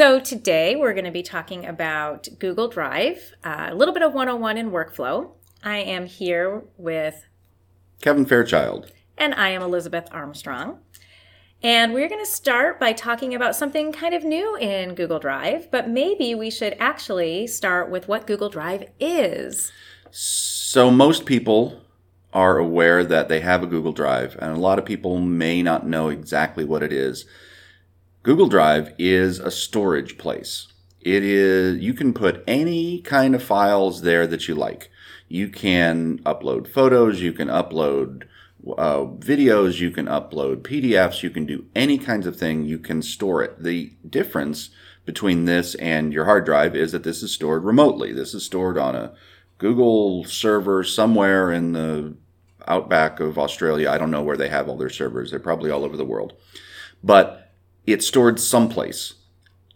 So, today we're going to be talking about Google Drive, uh, a little bit of 101 in workflow. I am here with Kevin Fairchild. And I am Elizabeth Armstrong. And we're going to start by talking about something kind of new in Google Drive, but maybe we should actually start with what Google Drive is. So, most people are aware that they have a Google Drive, and a lot of people may not know exactly what it is. Google Drive is a storage place. It is you can put any kind of files there that you like. You can upload photos, you can upload uh, videos, you can upload PDFs, you can do any kinds of thing, you can store it. The difference between this and your hard drive is that this is stored remotely. This is stored on a Google server somewhere in the outback of Australia. I don't know where they have all their servers. They're probably all over the world. But it's stored someplace,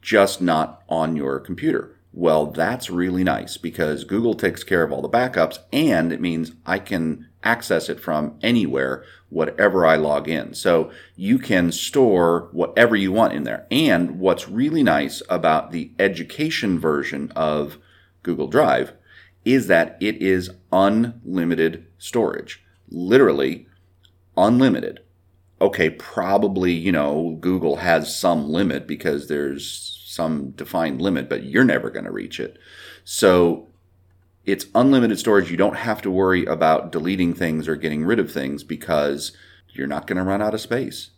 just not on your computer. Well, that's really nice because Google takes care of all the backups and it means I can access it from anywhere, whatever I log in. So you can store whatever you want in there. And what's really nice about the education version of Google Drive is that it is unlimited storage. Literally unlimited okay, probably, you know, Google has some limit because there's some defined limit, but you're never going to reach it. So it's unlimited storage. You don't have to worry about deleting things or getting rid of things because you're not going to run out of space.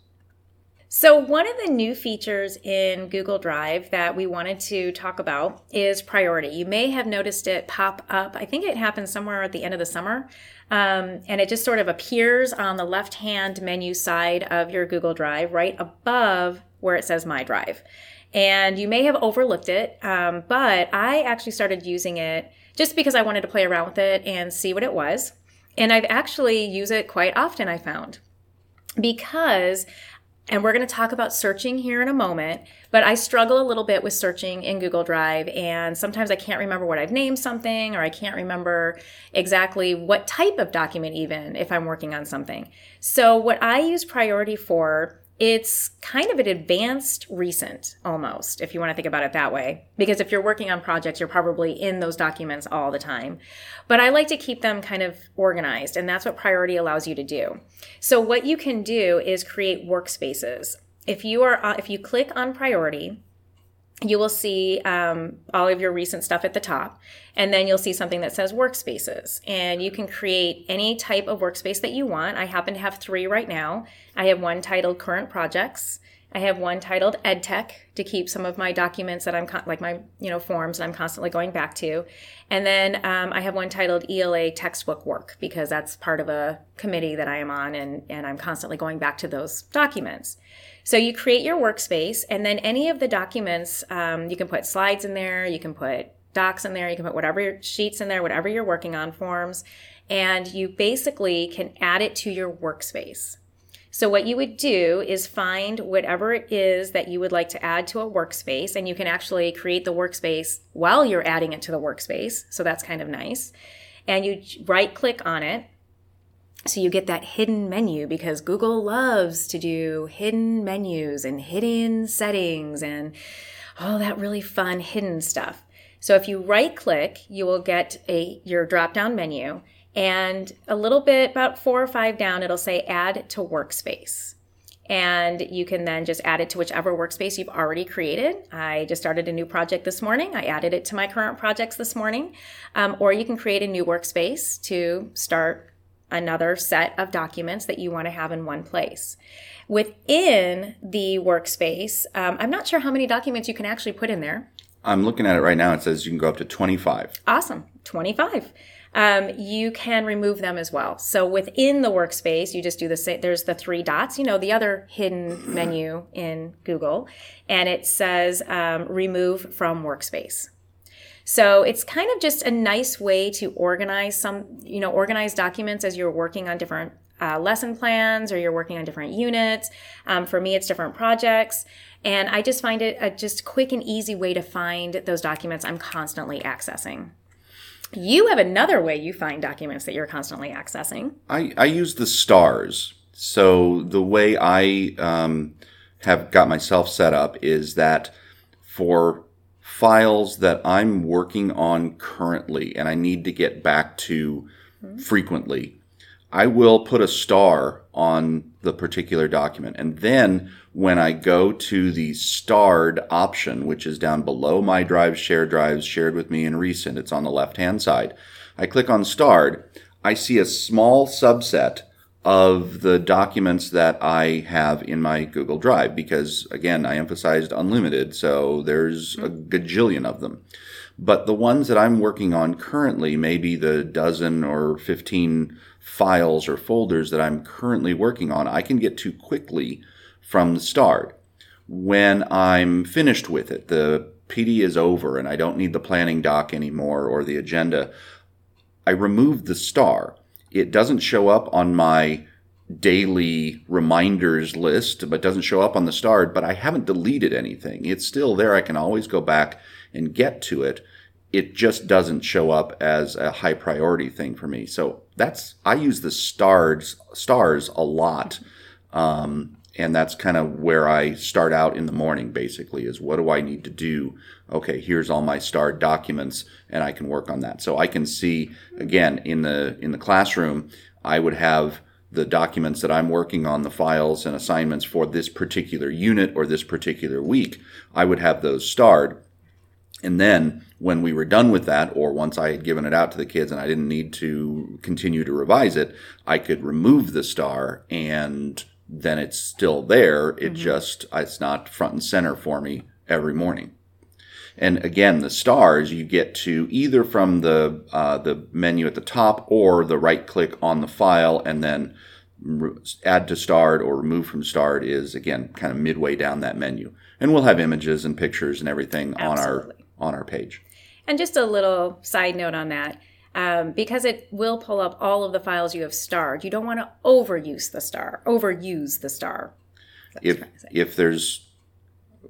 So, one of the new features in Google Drive that we wanted to talk about is priority. You may have noticed it pop up. I think it happened somewhere at the end of the summer. Um, and it just sort of appears on the left hand menu side of your Google Drive, right above where it says My Drive. And you may have overlooked it, um, but I actually started using it just because I wanted to play around with it and see what it was. And I've actually used it quite often, I found because and we're going to talk about searching here in a moment, but I struggle a little bit with searching in Google Drive. And sometimes I can't remember what I've named something, or I can't remember exactly what type of document, even if I'm working on something. So, what I use priority for it's kind of an advanced recent almost, if you want to think about it that way. Because if you're working on projects, you're probably in those documents all the time. But I like to keep them kind of organized, and that's what priority allows you to do. So, what you can do is create workspaces. If you are, uh, if you click on priority, you will see um, all of your recent stuff at the top and then you'll see something that says workspaces and you can create any type of workspace that you want. I happen to have three right now. I have one titled current projects i have one titled edtech to keep some of my documents that i'm con- like my you know forms that i'm constantly going back to and then um, i have one titled ela textbook work because that's part of a committee that i am on and, and i'm constantly going back to those documents so you create your workspace, and then any of the documents, um, you can put slides in there, you can put docs in there, you can put whatever sheets in there, whatever you're working on, forms, and you basically can add it to your workspace. So, what you would do is find whatever it is that you would like to add to a workspace, and you can actually create the workspace while you're adding it to the workspace. So, that's kind of nice. And you right click on it, so you get that hidden menu because Google loves to do hidden menus and hidden settings and all that really fun hidden stuff. So if you right click, you will get a your drop down menu and a little bit about 4 or 5 down it'll say add to workspace. And you can then just add it to whichever workspace you've already created. I just started a new project this morning. I added it to my current projects this morning. Um, or you can create a new workspace to start another set of documents that you want to have in one place. Within the workspace, um, I'm not sure how many documents you can actually put in there. I'm looking at it right now. It says you can go up to 25. Awesome. 25. Um, you can remove them as well. So within the workspace, you just do the same. There's the three dots, you know, the other hidden menu in Google, and it says um, remove from workspace. So it's kind of just a nice way to organize some, you know, organize documents as you're working on different uh, lesson plans or you're working on different units. Um, for me, it's different projects. And I just find it a just quick and easy way to find those documents I'm constantly accessing. You have another way you find documents that you're constantly accessing. I, I use the stars. So the way I um, have got myself set up is that for files that I'm working on currently and I need to get back to frequently, I will put a star on the particular document. And then when I go to the starred option, which is down below my drive, share drives, shared with me in recent, it's on the left hand side. I click on starred. I see a small subset of the documents that I have in my Google Drive because, again, I emphasized unlimited, so there's a hmm. gajillion of them. But the ones that I'm working on currently, maybe the dozen or 15 files or folders that I'm currently working on, I can get to quickly from the start. When I'm finished with it, the PD is over and I don't need the planning doc anymore or the agenda, I remove the star. It doesn't show up on my daily reminders list, but doesn't show up on the start, but I haven't deleted anything. It's still there. I can always go back and get to it. It just doesn't show up as a high priority thing for me. So that's, I use the stars, stars a lot. Um, and that's kind of where I start out in the morning basically is what do I need to do? Okay, here's all my starred documents and I can work on that. So I can see again in the in the classroom I would have the documents that I'm working on, the files and assignments for this particular unit or this particular week, I would have those starred. And then when we were done with that, or once I had given it out to the kids and I didn't need to continue to revise it, I could remove the star and then it's still there. It just, it's not front and center for me every morning. And again, the stars you get to either from the uh, the menu at the top or the right click on the file and then add to starred or remove from starred is again kind of midway down that menu. And we'll have images and pictures and everything on our Absolutely. On our page. And just a little side note on that. Um, because it will pull up all of the files you have starred, you don't want to overuse the star, overuse the star. If what I'm saying. if there's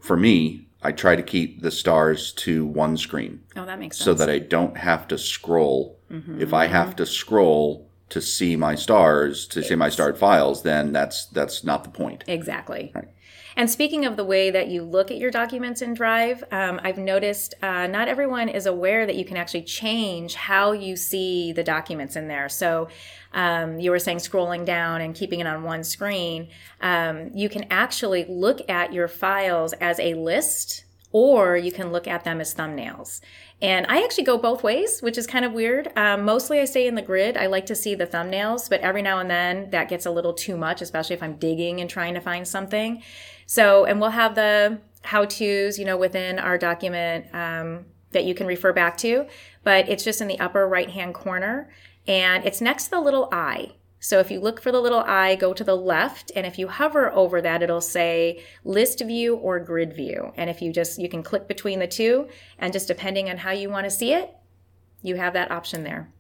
for me, I try to keep the stars to one screen. oh, that makes sense. so that I don't have to scroll. Mm-hmm. If I have to scroll to see my stars, to see my starred files, then that's that's not the point. Exactly. And speaking of the way that you look at your documents in Drive, um, I've noticed uh, not everyone is aware that you can actually change how you see the documents in there. So um, you were saying scrolling down and keeping it on one screen. Um, you can actually look at your files as a list or you can look at them as thumbnails. And I actually go both ways, which is kind of weird. Um, mostly I stay in the grid. I like to see the thumbnails, but every now and then that gets a little too much, especially if I'm digging and trying to find something. So, and we'll have the how to's, you know, within our document um, that you can refer back to, but it's just in the upper right hand corner and it's next to the little eye. So if you look for the little eye, go to the left, and if you hover over that, it'll say list view or grid view. And if you just, you can click between the two, and just depending on how you want to see it, you have that option there.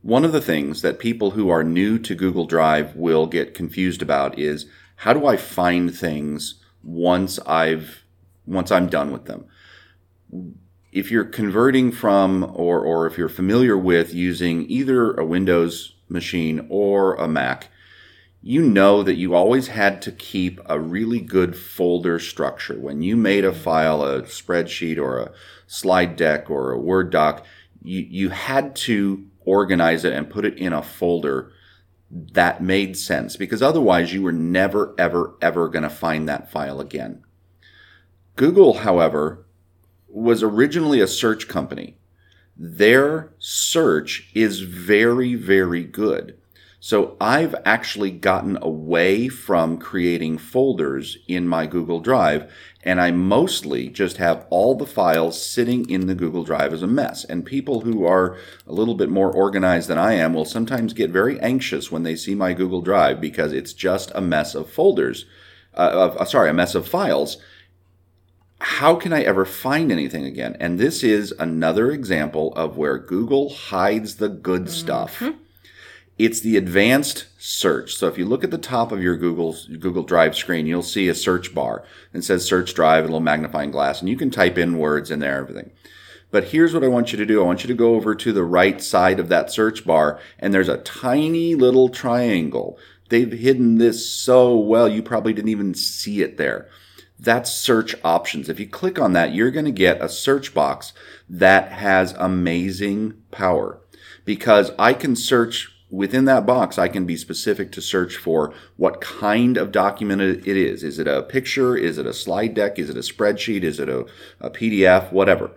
One of the things that people who are new to Google Drive will get confused about is how do I find things once I've once I'm done with them. If you're converting from or or if you're familiar with using either a Windows machine or a Mac, you know that you always had to keep a really good folder structure. When you made a file, a spreadsheet or a slide deck or a Word doc, you, you had to organize it and put it in a folder that made sense because otherwise you were never, ever, ever going to find that file again. Google, however, was originally a search company. Their search is very, very good. So I've actually gotten away from creating folders in my Google Drive, and I mostly just have all the files sitting in the Google Drive as a mess. And people who are a little bit more organized than I am will sometimes get very anxious when they see my Google Drive because it's just a mess of folders, uh, of, uh, sorry, a mess of files how can I ever find anything again? And this is another example of where Google hides the good mm-hmm. stuff. It's the advanced search. So if you look at the top of your Google's Google Drive screen, you'll see a search bar and says search drive, a little magnifying glass, and you can type in words in there, everything. But here's what I want you to do. I want you to go over to the right side of that search bar, and there's a tiny little triangle. They've hidden this so well, you probably didn't even see it there. That's search options. If you click on that, you're going to get a search box that has amazing power because I can search within that box. I can be specific to search for what kind of document it is. Is it a picture? Is it a slide deck? Is it a spreadsheet? Is it a, a PDF? Whatever.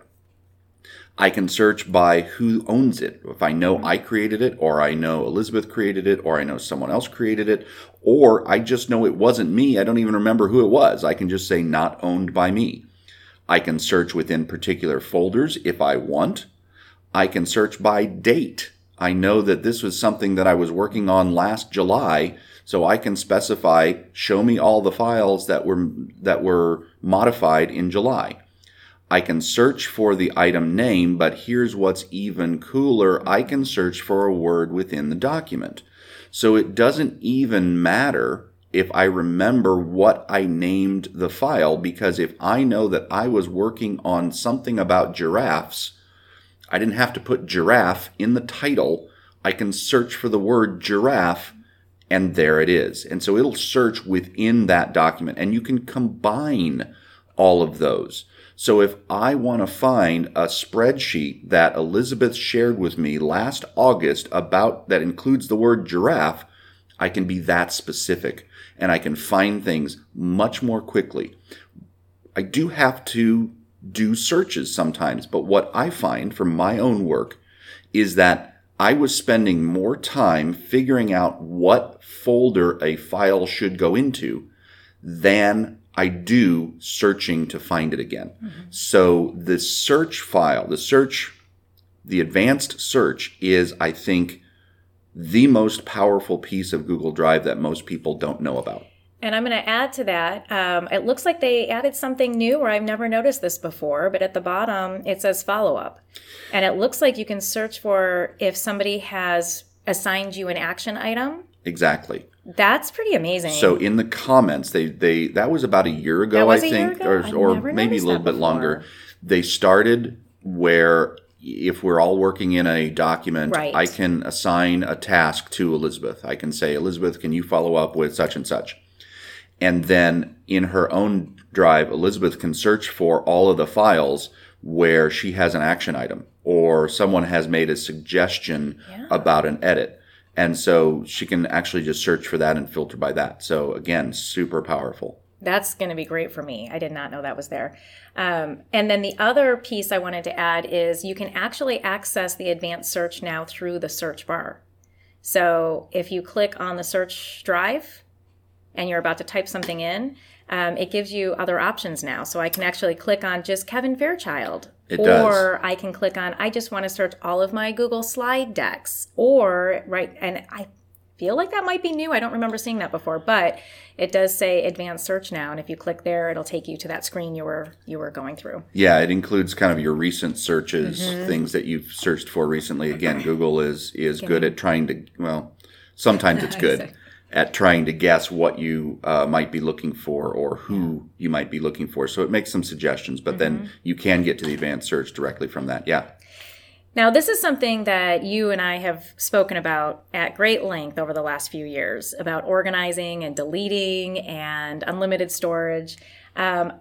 I can search by who owns it. If I know I created it, or I know Elizabeth created it, or I know someone else created it, or I just know it wasn't me. I don't even remember who it was. I can just say not owned by me. I can search within particular folders if I want. I can search by date. I know that this was something that I was working on last July, so I can specify show me all the files that were that were modified in July. I can search for the item name, but here's what's even cooler. I can search for a word within the document. So it doesn't even matter if I remember what I named the file, because if I know that I was working on something about giraffes, I didn't have to put giraffe in the title. I can search for the word giraffe and there it is. And so it'll search within that document and you can combine all of those. So if I want to find a spreadsheet that Elizabeth shared with me last August about that includes the word giraffe, I can be that specific and I can find things much more quickly. I do have to do searches sometimes, but what I find from my own work is that I was spending more time figuring out what folder a file should go into than I do searching to find it again. Mm-hmm. So the search file, the search, the advanced search is, I think, the most powerful piece of Google Drive that most people don't know about. And I'm going to add to that. Um, it looks like they added something new, or I've never noticed this before. But at the bottom, it says follow up, and it looks like you can search for if somebody has assigned you an action item. Exactly. That's pretty amazing. So in the comments, they they that was about a year ago, I think, or I or maybe a little bit longer. They started where if we're all working in a document, right. I can assign a task to Elizabeth. I can say, Elizabeth, can you follow up with such and such? And then in her own drive, Elizabeth can search for all of the files where she has an action item or someone has made a suggestion yeah. about an edit. And so she can actually just search for that and filter by that. So again, super powerful. That's going to be great for me. I did not know that was there. Um, and then the other piece I wanted to add is you can actually access the advanced search now through the search bar. So if you click on the search drive and you're about to type something in, um, it gives you other options now. So I can actually click on just Kevin Fairchild. It or does. I can click on, I just want to search all of my Google slide decks. Or, right, and I feel like that might be new. I don't remember seeing that before, but it does say advanced search now. And if you click there, it'll take you to that screen you were you were going through. Yeah, it includes kind of your recent searches, mm-hmm. things that you've searched for recently. Again, Google is is good at trying to well, sometimes it's good at trying to guess what you uh, might be looking for or who you might be looking for. So it makes some suggestions, but mm-hmm. then you can get to the advanced search directly from that. Yeah. Now, this is something that you and I have spoken about at great length over the last few years about organizing and deleting and unlimited storage. Um,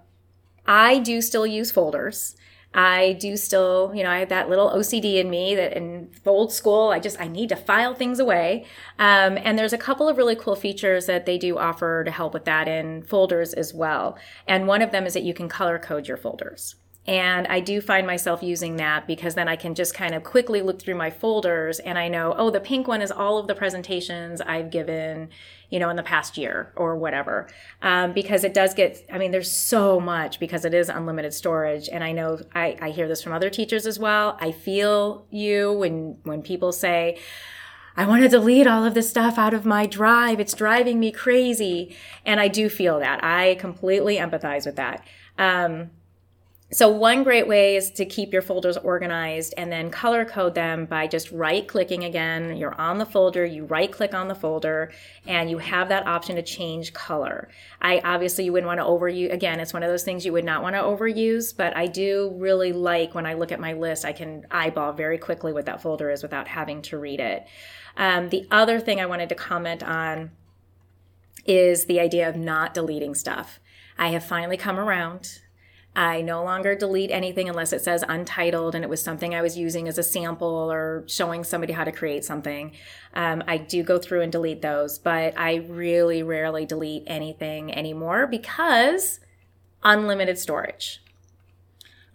I do still use folders. I do still, you know, I have that little OCD in me that in old school, I just, I need to file things away. Um, and there's a couple of really cool features that they do offer to help with that in folders as well. And one of them is that you can color code your folders. And I do find myself using that because then I can just kind of quickly look through my folders and I know, oh, the pink one is all of the presentations I've given, you know, in the past year or whatever. Um, because it does get, I mean, there's so much because it is unlimited storage. And I know I, I hear this from other teachers as well. I feel you when, when people say, I want to delete all of this stuff out of my drive. It's driving me crazy. And I do feel that. I completely empathize with that. Um, so one great way is to keep your folders organized and then color code them by just right clicking again. You're on the folder, you right click on the folder and you have that option to change color. I obviously you wouldn't want to overuse again, it's one of those things you would not want to overuse, but I do really like when I look at my list, I can eyeball very quickly what that folder is without having to read it. Um, the other thing I wanted to comment on is the idea of not deleting stuff. I have finally come around. I no longer delete anything unless it says untitled and it was something I was using as a sample or showing somebody how to create something. Um, I do go through and delete those, but I really rarely delete anything anymore because unlimited storage.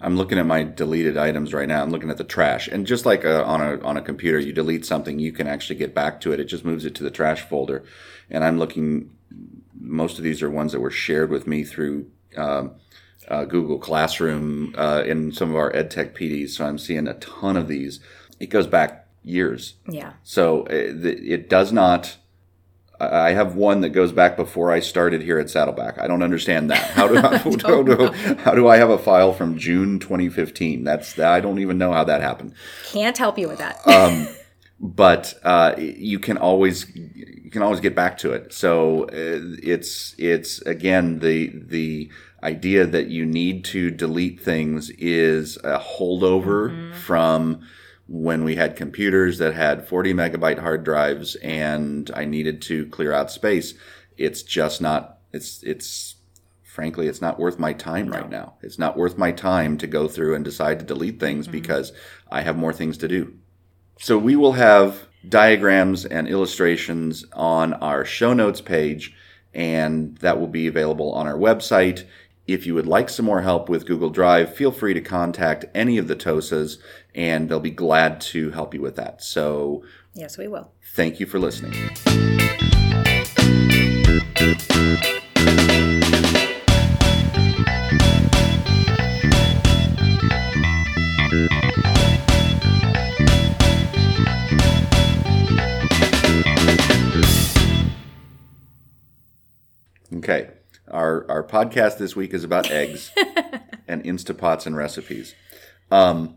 I'm looking at my deleted items right now. I'm looking at the trash, and just like a, on a on a computer, you delete something, you can actually get back to it. It just moves it to the trash folder. And I'm looking. Most of these are ones that were shared with me through um, uh, Google Classroom uh, in some of our EdTech PDs. So I'm seeing a ton of these. It goes back years. Yeah. So it, it does not. I have one that goes back before I started here at Saddleback. I don't understand that. How do, how, do, how do I have a file from June 2015? That's I don't even know how that happened. Can't help you with that. um, but uh, you can always you can always get back to it. So uh, it's it's again the the idea that you need to delete things is a holdover mm-hmm. from when we had computers that had 40 megabyte hard drives and I needed to clear out space. It's just not, it's, it's, frankly, it's not worth my time no. right now. It's not worth my time to go through and decide to delete things mm-hmm. because I have more things to do. So we will have diagrams and illustrations on our show notes page, and that will be available on our website. If you would like some more help with Google Drive, feel free to contact any of the TOSAs and they'll be glad to help you with that. So, yes, we will. Thank you for listening. Okay. Our our podcast this week is about eggs and Instapots and recipes. Um,